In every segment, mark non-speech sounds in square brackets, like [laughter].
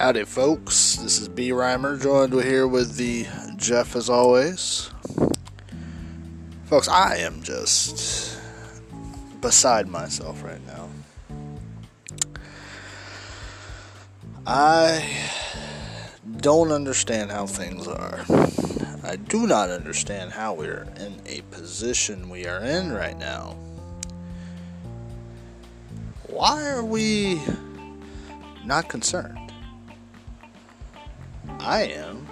Howdy, folks. This is Brimer, joined here with the Jeff as always. Folks, I am just beside myself right now. I don't understand how things are. I do not understand how we're in a position we are in right now. Why are we not concerned? I am.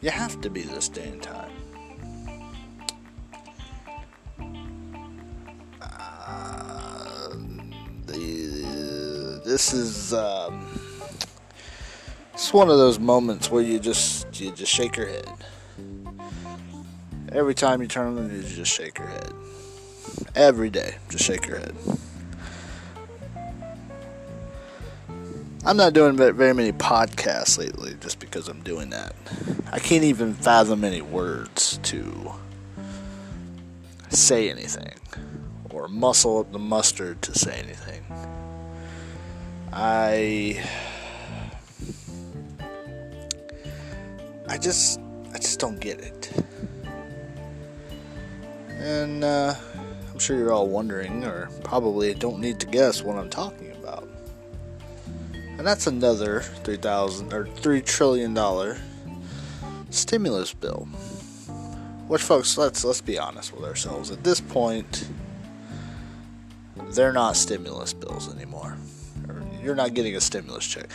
You have to be this day and time. Uh, this is um, it's one of those moments where you just you just shake your head. Every time you turn on the news, you just shake your head. Every day, just shake your head. I'm not doing very many podcasts lately just because I'm doing that. I can't even fathom any words to say anything or muscle up the mustard to say anything. I I just I just don't get it. And uh, I'm sure you're all wondering, or probably don't need to guess what I'm talking. And that's another three thousand or three trillion dollar stimulus bill. Which folks, let's let's be honest with ourselves. At this point, they're not stimulus bills anymore. You're not getting a stimulus check.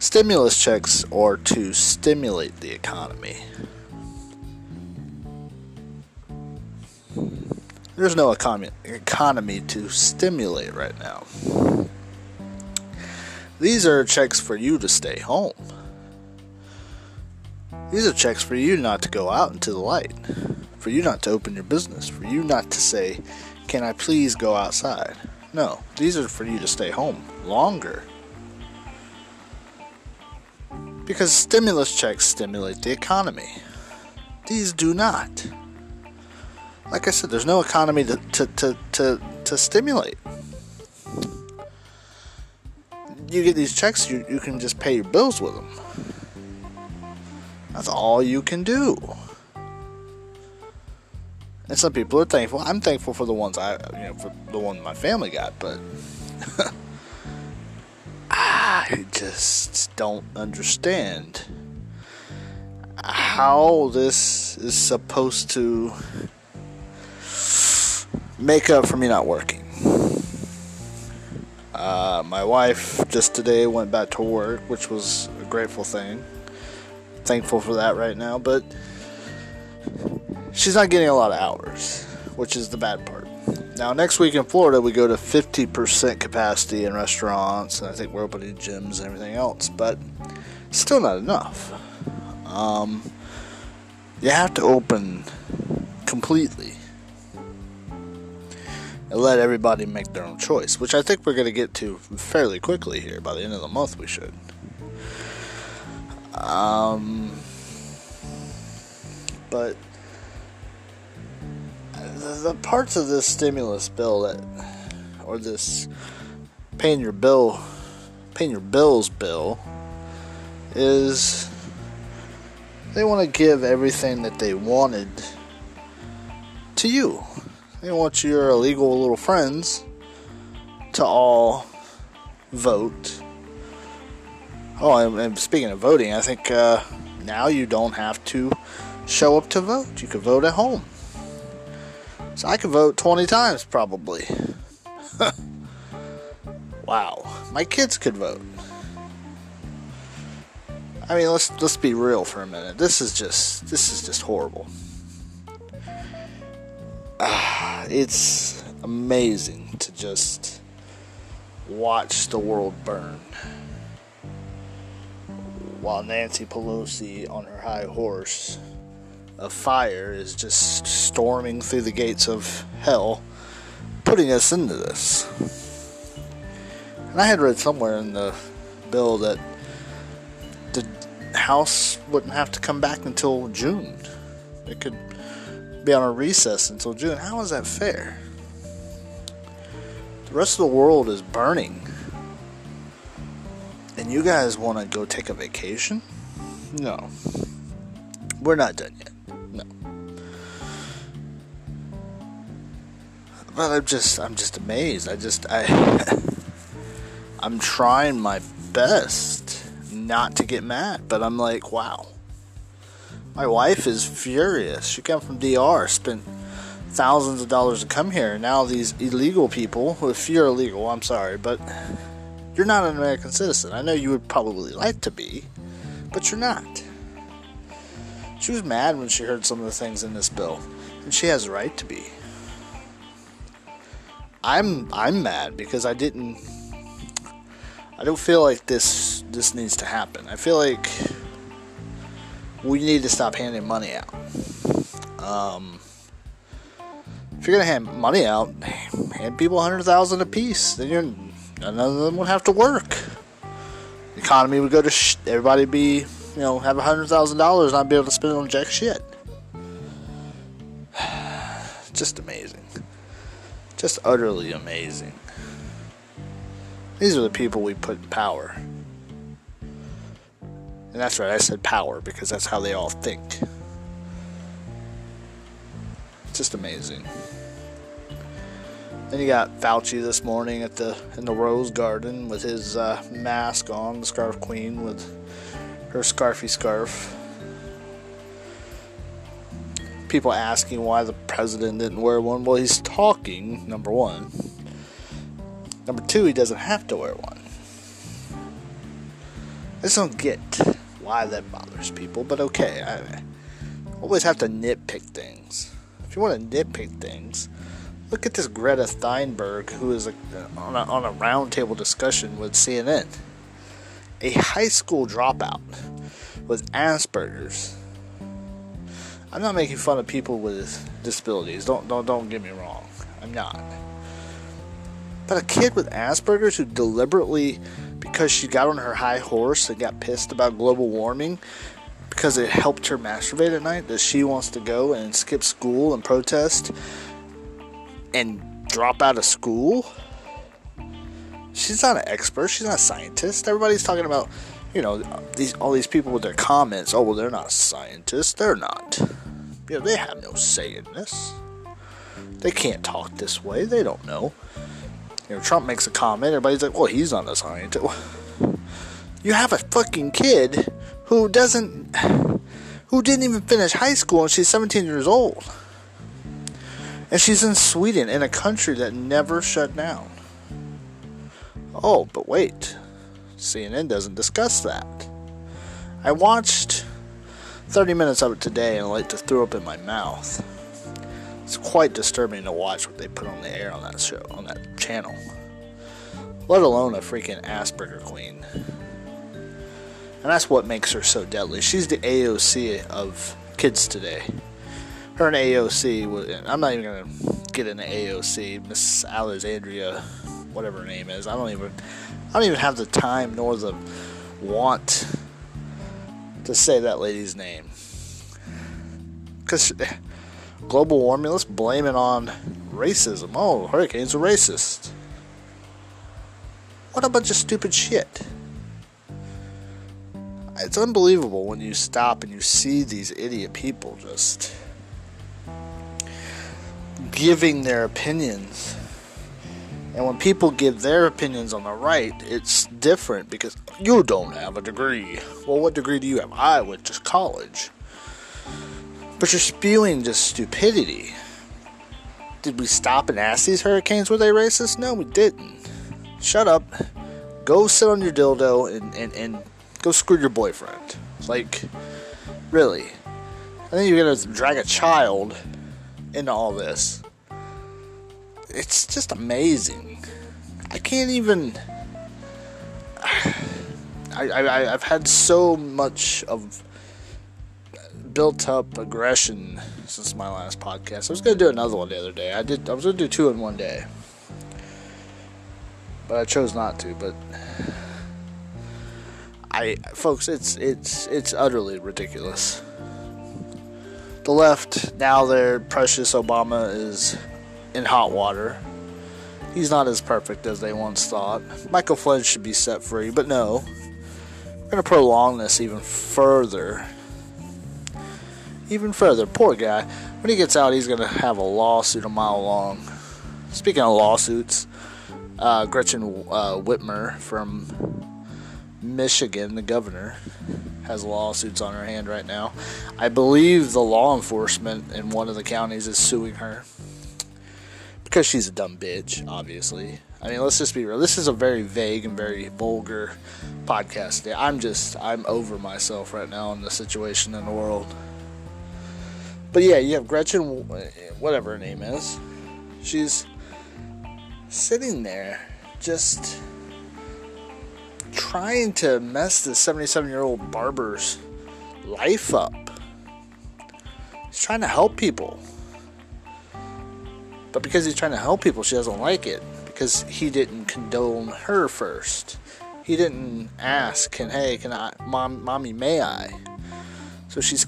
Stimulus checks are to stimulate the economy. There's no economy, economy to stimulate right now. These are checks for you to stay home. These are checks for you not to go out into the light, for you not to open your business, for you not to say, Can I please go outside? No, these are for you to stay home longer. Because stimulus checks stimulate the economy. These do not. Like I said, there's no economy to, to, to, to, to stimulate you get these checks, you, you can just pay your bills with them. That's all you can do. And some people are thankful. I'm thankful for the ones I, you know, for the one my family got, but [laughs] I just don't understand how this is supposed to make up for me not working. Uh, my wife just today went back to work, which was a grateful thing. Thankful for that right now, but she's not getting a lot of hours, which is the bad part. Now, next week in Florida, we go to 50% capacity in restaurants, and I think we're opening gyms and everything else, but still not enough. Um, you have to open completely and let everybody make their own choice, which I think we're going to get to fairly quickly here. By the end of the month, we should. Um, but the, parts of this stimulus bill that, or this paying your bill, paying your bills bill, is they want to give everything that they wanted to you. They want your illegal little friends to all vote. Oh, and speaking of voting, I think uh, now you don't have to show up to vote. You can vote at home. So I could vote 20 times probably. [laughs] wow. My kids could vote. I mean, let's let's be real for a minute. This is just this is just horrible. It's amazing to just watch the world burn while Nancy Pelosi on her high horse of fire is just storming through the gates of hell, putting us into this. And I had read somewhere in the bill that the House wouldn't have to come back until June. It could be on a recess until June. How is that fair? The rest of the world is burning. And you guys want to go take a vacation? No. We're not done yet. No. But I'm just I'm just amazed. I just I [laughs] I'm trying my best not to get mad, but I'm like, wow. My wife is furious. She came from DR, spent thousands of dollars to come here. Now these illegal people, if you're illegal, I'm sorry, but you're not an American citizen. I know you would probably like to be, but you're not. She was mad when she heard some of the things in this bill, and she has a right to be. I'm I'm mad because I didn't I don't feel like this this needs to happen. I feel like we need to stop handing money out. Um, if you're gonna hand money out, hand people a hundred thousand a piece. Then you're none of them would have to work. The economy would go to sh- everybody be you know have a hundred thousand dollars not be able to spend it on jack shit. [sighs] Just amazing. Just utterly amazing. These are the people we put in power. And that's right, I said power because that's how they all think. It's just amazing. Then you got Fauci this morning at the in the Rose Garden with his uh, mask on, the Scarf Queen with her scarfy scarf. People asking why the president didn't wear one. Well, he's talking, number one. Number two, he doesn't have to wear one. I just don't get why that bothers people, but okay. I always have to nitpick things. If you want to nitpick things, look at this Greta Thunberg, who is a, on a, on a roundtable discussion with CNN. A high school dropout with Asperger's. I'm not making fun of people with disabilities. Don't don't don't get me wrong. I'm not. But a kid with Asperger's who deliberately, because she got on her high horse and got pissed about global warming, because it helped her masturbate at night, that she wants to go and skip school and protest and drop out of school. She's not an expert. She's not a scientist. Everybody's talking about, you know, these all these people with their comments. Oh well, they're not scientists. They're not. Know, they have no say in this. They can't talk this way. They don't know. You know, Trump makes a comment, everybody's like, well, he's not a scientist. You have a fucking kid who doesn't, who didn't even finish high school and she's 17 years old. And she's in Sweden, in a country that never shut down. Oh, but wait. CNN doesn't discuss that. I watched 30 minutes of it today and like to throw up in my mouth. It's quite disturbing to watch what they put on the air on that show, on that channel. Let alone a freaking Asperger queen. And that's what makes her so deadly. She's the AOC of kids today. Her and AOC, I'm not even going to get into AOC, Miss Alexandria, whatever her name is. I don't even, I don't even have the time nor the want to say that lady's name. Because global warming, let's blame it on racism. Oh, hurricanes are racist. What a bunch of stupid shit. It's unbelievable when you stop and you see these idiot people just giving their opinions. And when people give their opinions on the right, it's different because you don't have a degree. Well, what degree do you have? I went to college. But you're spewing just stupidity. Did we stop and ask these hurricanes were they racist? No, we didn't. Shut up. Go sit on your dildo and, and, and go screw your boyfriend. Like, really. I think you're gonna drag a child into all this. It's just amazing. I can't even. [sighs] I, I, I've had so much of built up aggression since my last podcast. I was gonna do another one the other day. I did. I was gonna do two in one day, but I chose not to. But I, folks, it's it's it's utterly ridiculous. The left now, their precious Obama is in hot water. He's not as perfect as they once thought. Michael Flynn should be set free, but no. We're going to prolong this even further. Even further. Poor guy. When he gets out, he's going to have a lawsuit a mile long. Speaking of lawsuits, uh, Gretchen uh, Whitmer from Michigan, the governor, has lawsuits on her hand right now. I believe the law enforcement in one of the counties is suing her because she's a dumb bitch, obviously. I mean, let's just be real. This is a very vague and very vulgar podcast. I'm just, I'm over myself right now in the situation in the world. But yeah, you have Gretchen, eh, whatever her name is. She's sitting there just trying to mess this 77 year old barber's life up. He's trying to help people. But because he's trying to help people, she doesn't like it. Because he didn't condone her first. He didn't ask, "Can hey, can I, mom, mommy, may I?" So she's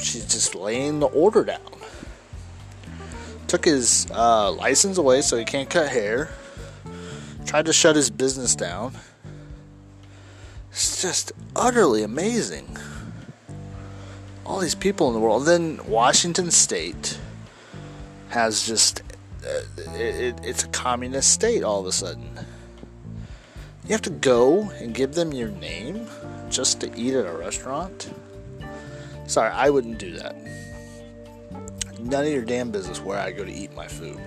she's just laying the order down. Took his uh, license away so he can't cut hair. Tried to shut his business down. It's just utterly amazing. All these people in the world. Then Washington State has just. Uh, it, it, it's a communist state all of a sudden. You have to go and give them your name just to eat at a restaurant? Sorry, I wouldn't do that. None of your damn business where I go to eat my food.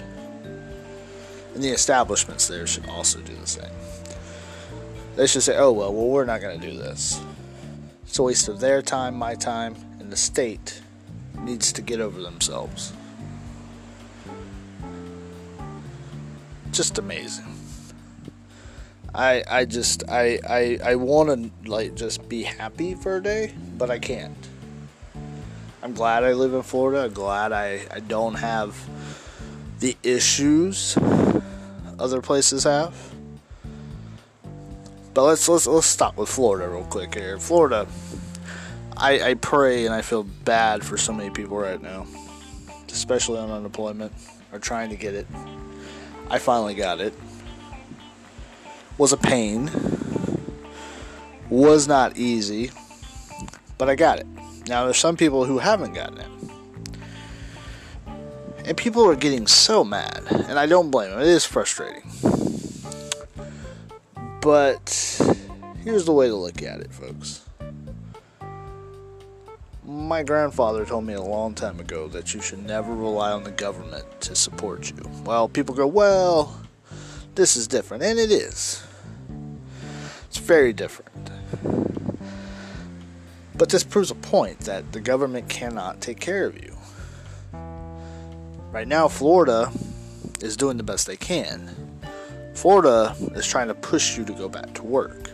And the establishments there should also do the same. They should say, oh, well, well, we're not going to do this. It's a waste of their time, my time, and the state needs to get over themselves. Just amazing. I I just I I, I want to like just be happy for a day, but I can't. I'm glad I live in Florida. I'm glad I, I don't have the issues other places have. But let's let's let's stop with Florida real quick here. Florida, I I pray and I feel bad for so many people right now, especially on unemployment or trying to get it. I finally got it. Was a pain. Was not easy, but I got it. Now there's some people who haven't gotten it. And people are getting so mad, and I don't blame them. It is frustrating. But here's the way to look at it, folks. My grandfather told me a long time ago that you should never rely on the government to support you. Well, people go, well, this is different. And it is. It's very different. But this proves a point that the government cannot take care of you. Right now, Florida is doing the best they can Florida is trying to push you to go back to work.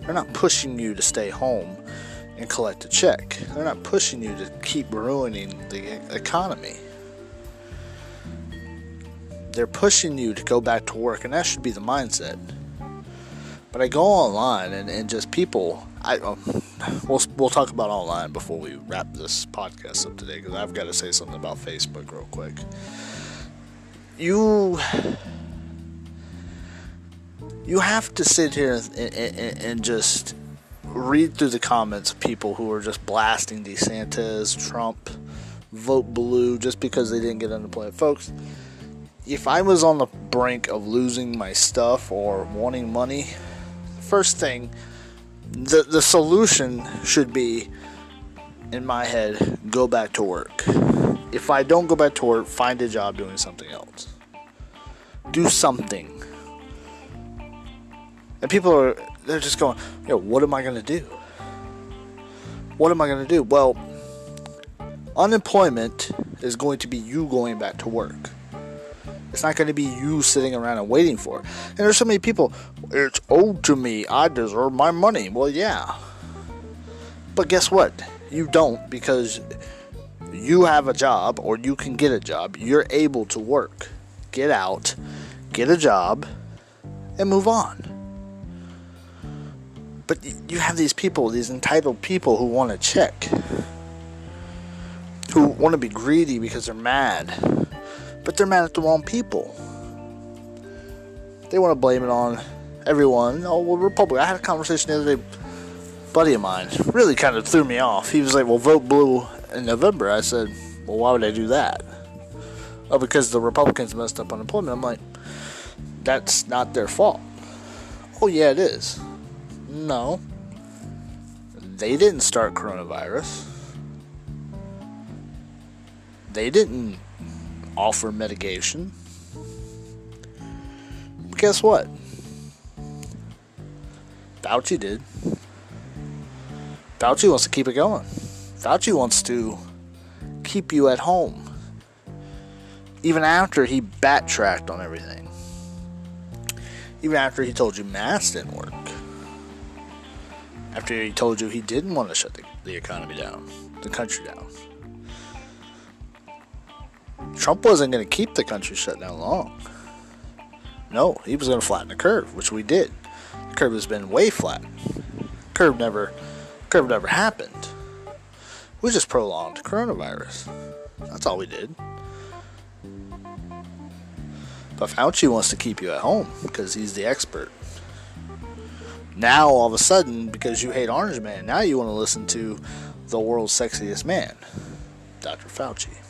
They're not pushing you to stay home and collect a check. They're not pushing you to keep ruining the economy. They're pushing you to go back to work, and that should be the mindset. But I go online and, and just people. I um, we'll we'll talk about online before we wrap this podcast up today because I've got to say something about Facebook real quick. You you have to sit here and, and, and, just read through the comments of people who are just blasting DeSantis, Trump, vote blue just because they didn't get unemployment. Folks, if I was on the brink of losing my stuff or wanting money, first thing, the, the solution should be, in my head, go back to work. If I don't go back to work, find a job doing something else. Do something and people are, they're just going, yo, what am I going to do? What am I going to do? Well, unemployment is going to be you going back to work. It's not going to be you sitting around and waiting for it. And there's so many people, it's owed to me. I deserve my money. Well, yeah. But guess what? You don't because you have a job or you can get a job. You're able to work. Get out, get a job, and move on. But you have these people, these entitled people who want to check, who want to be greedy because they're mad, but they're mad at the wrong people. They want to blame it on everyone. Oh, well, Republic. I had a conversation the other day buddy of mine really kind of threw me off. He was like, "Well, vote blue in November." I said, "Well, why would I do that?" Oh, because the Republicans messed up unemployment. I'm like, that's not their fault. Oh, yeah, it is. No. They didn't start coronavirus. They didn't offer mitigation. But guess what? Fauci did. Fauci wants to keep it going. Fauci wants to keep you at home. Even after he backtracked on everything. Even after he told you masks didn't work. After he told you he didn't want to shut the, the economy down, the country down. Trump wasn't going to keep the country shut down long. No, he was going to flatten the curve, which we did. The curve has been way flat. Curve never, curve never happened. We just prolonged coronavirus. That's all we did. But Fauci wants to keep you at home because he's the expert. Now, all of a sudden, because you hate Orange Man, now you want to listen to the world's sexiest man, Dr. Fauci.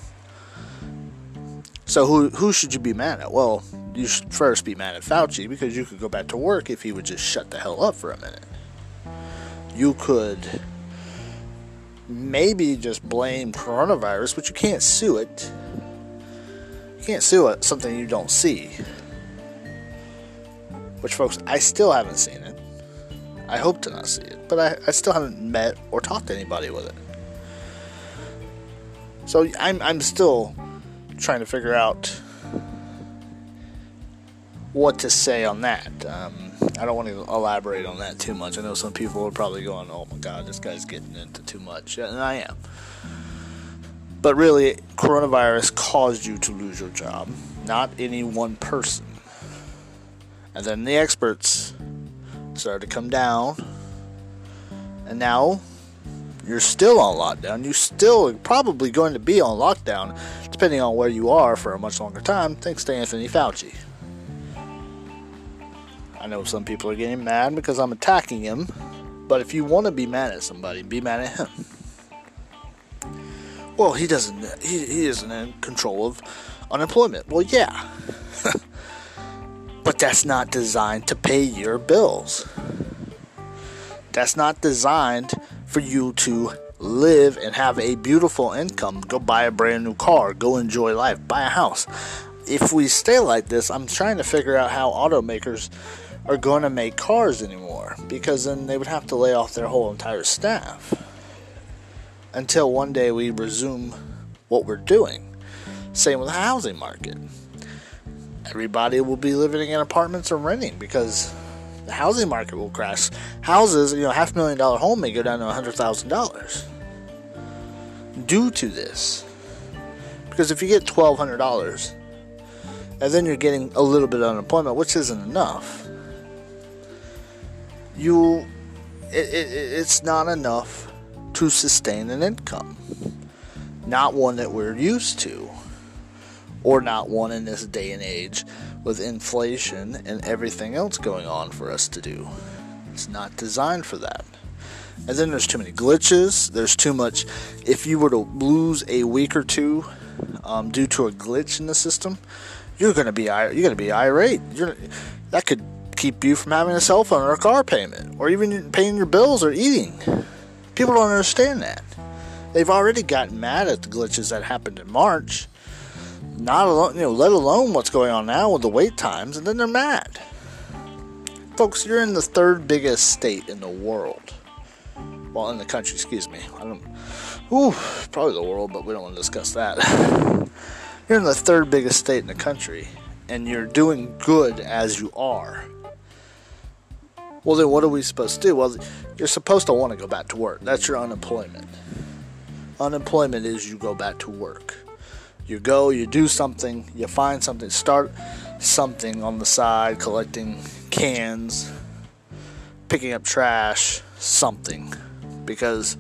So, who, who should you be mad at? Well, you should first be mad at Fauci because you could go back to work if he would just shut the hell up for a minute. You could maybe just blame coronavirus, but you can't sue it you can't sue it something you don't see. Which, folks, I still haven't seen it. I hope to not see it, but I, I still haven't met or talked to anybody with it. So I'm, I'm still trying to figure out what to say on that. Um, I don't want to elaborate on that too much. I know some people are probably going, "Oh my God, this guy's getting into too much," and I am. But really, coronavirus caused you to lose your job, not any one person. And then the experts started to come down, and now you're still on lockdown. You're still probably going to be on lockdown, depending on where you are for a much longer time, thanks to Anthony Fauci. I know some people are getting mad because I'm attacking him, but if you want to be mad at somebody, be mad at him well, he doesn't, he, he isn't in control of unemployment. Well, yeah. [laughs] but that's not designed to pay your bills. That's not designed for you to live and have a beautiful income, go buy a brand new car, go enjoy life, buy a house. If we stay like this, I'm trying to figure out how automakers are going to make cars anymore because then they would have to lay off their whole entire staff until one day we resume what we're doing. Same with the housing market. Everybody will be living in apartments or renting because the housing market will crash. Houses, you know, half million dollar home may go down to a $100,000 due to this. Because if you get $1,200 and then you're getting a little bit of unemployment, which isn't enough, you it, it, it's not enough to sustain an income. Not one that we're used to, or not one in this day and age with inflation and everything else going on for us to do. It's not designed for that. And then there's too many glitches. There's too much. If you were to lose a week or two um, due to a glitch in the system, you're to be you're to be irate. You're, that could keep you from having a cell phone or a car payment, or even paying your bills or eating. People don't understand that. They've already gotten mad at the glitches that happened in March. Not alone, you know, let alone what's going on now with the wait times, and then they're mad. Folks, you're in the third biggest state in the world. Well, in the country, excuse me. I don't. Ooh, probably the world, but we don't want to discuss that. [laughs] you're in the third biggest state in the country, and you're doing good as you are. Well, then what are we supposed to do? Well, you're supposed to want to go back to work. That's your unemployment. Unemployment is you go back to work. You go, you do something, you find something, start something on the side, collecting cans, picking up trash, something. Because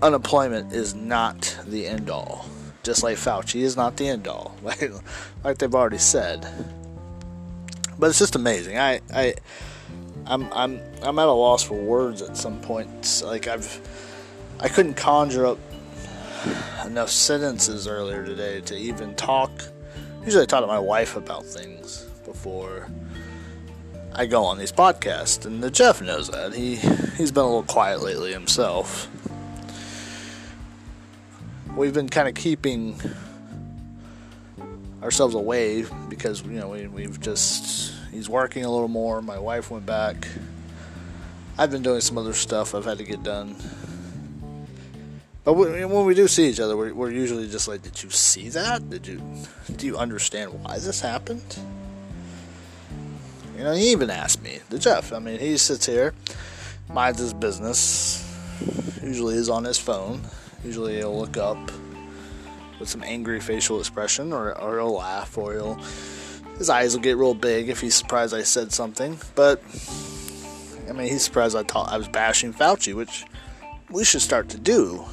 unemployment is not the end all. Just like Fauci is not the end all, [laughs] like, like they've already said. But it's just amazing. I, I I'm I'm I'm at a loss for words at some points. Like I've I couldn't conjure up enough sentences earlier today to even talk. Usually I talk to my wife about things before I go on these podcasts, and the Jeff knows that. He he's been a little quiet lately himself. We've been kind of keeping ourselves away because you know we, we've just he's working a little more. My wife went back. I've been doing some other stuff I've had to get done. But when we do see each other, we're, we're usually just like, "Did you see that? Did you do you understand why this happened?" You know, he even asked me, the Jeff. I mean, he sits here, minds his business. Usually, is on his phone. Usually, he'll look up with some angry facial expression, or or he'll laugh, or he'll his eyes will get real big if he's surprised I said something. But I mean, he's surprised I thought I was bashing Fauci, which we should start to do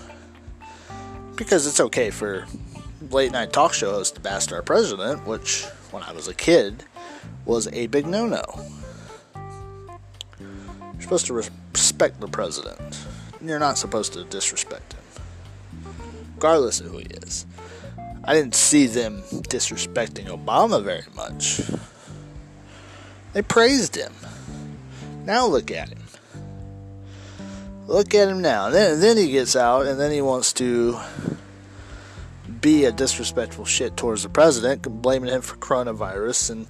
because it's okay for late night talk show hosts to bash our president, which when I was a kid was a big no no. You're supposed to respect the president. You're not supposed to disrespect him, regardless of who he is. I didn't see them disrespecting Obama very much. They praised him. Now look at him. Look at him now. Then, then he gets out and then he wants to be a disrespectful shit towards the president, blaming him for coronavirus and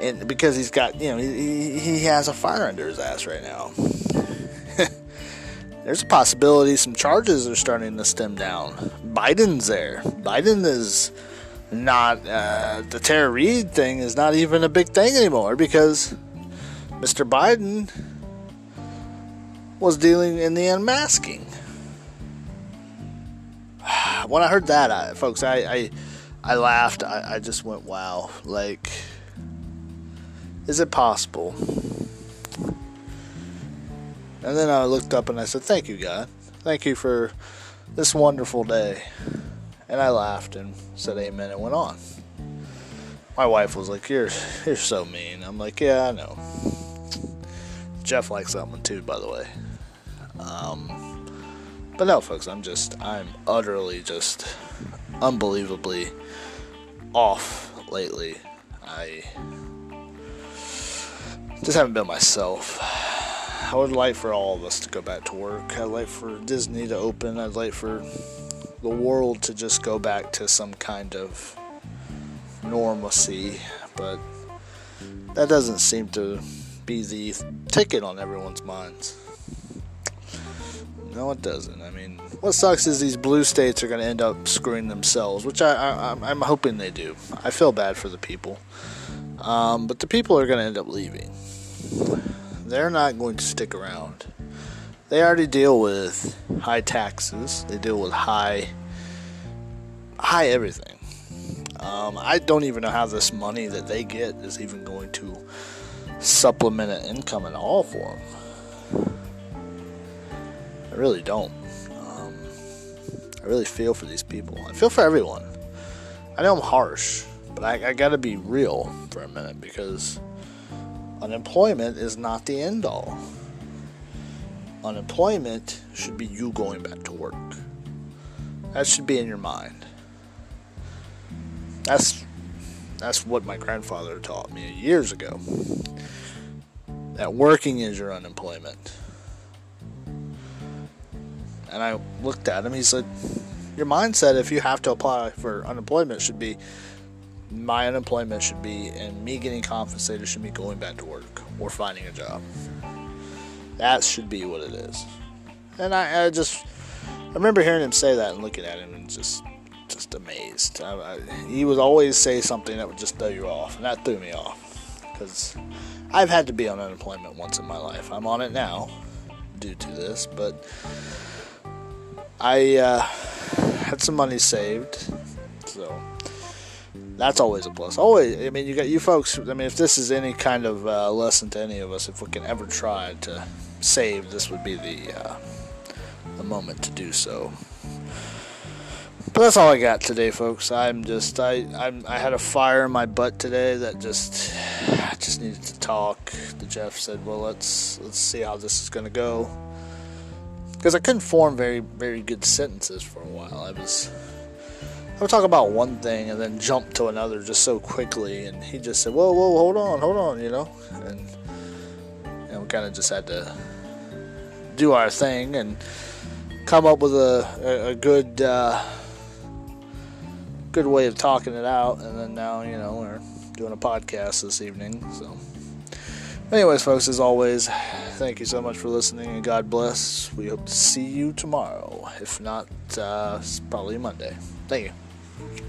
and because he's got you know he, he has a fire under his ass right now. [laughs] There's a possibility some charges are starting to stem down. Biden's there. Biden is not uh, the Tara Reade thing is not even a big thing anymore because Mr. Biden was dealing in the unmasking. [sighs] When I heard that, I, folks, I, I I laughed. I, I just went, "Wow!" Like is it possible? And then I looked up and I said, Thank you, God. Thank you for this wonderful day. And I laughed and said amen and went on. My wife was like, You're you're so mean. I'm like, Yeah, I know. Jeff likes that one too, by the way. Um, but no, folks, I'm just I'm utterly just unbelievably off lately. I just haven't been myself. I would like for all of us to go back to work. I'd like for Disney to open. I'd like for the world to just go back to some kind of normalcy, but that doesn't seem to be the ticket on everyone's minds. No, it doesn't. I mean, what sucks is these blue states are going to end up screwing themselves, which I, I, I'm hoping they do. I feel bad for the people. Um, but the people are going to end up leaving. They're not going to stick around. They already deal with high taxes. They deal with high, high everything. Um, I don't even know how this money that they get is even going to supplement an income at all for them. I really don't. Um, I really feel for these people. I feel for everyone. I know I'm harsh, but I, I got to be real for a minute because unemployment is not the end all. Unemployment should be you going back to work. That should be in your mind. That's that's what my grandfather taught me years ago. That working is your unemployment. And I looked at him, he said, Your mindset if you have to apply for unemployment should be my unemployment should be and me getting compensated should be going back to work or finding a job. That should be what it is. And I, I just I remember hearing him say that and looking at him and just just amazed. I, I, he would always say something that would just throw you off, and that threw me off because I've had to be on unemployment once in my life. I'm on it now due to this, but I uh, had some money saved, so that's always a plus. Always, I mean, you got you folks. I mean, if this is any kind of uh, lesson to any of us, if we can ever try to save, this would be the uh, the moment to do so. But that's all I got today, folks. I'm just I I'm, I had a fire in my butt today that just I just needed to talk. The Jeff said, "Well, let's let's see how this is gonna go," because I couldn't form very very good sentences for a while. I was I would talk about one thing and then jump to another just so quickly, and he just said, "Whoa, whoa, hold on, hold on," you know, and know, we kind of just had to do our thing and come up with a a, a good uh, good way of talking it out. And then now, you know, we're doing a podcast this evening. So, anyways, folks, as always, thank you so much for listening and God bless. We hope to see you tomorrow. If not, uh, it's probably Monday. Thank you. Okay.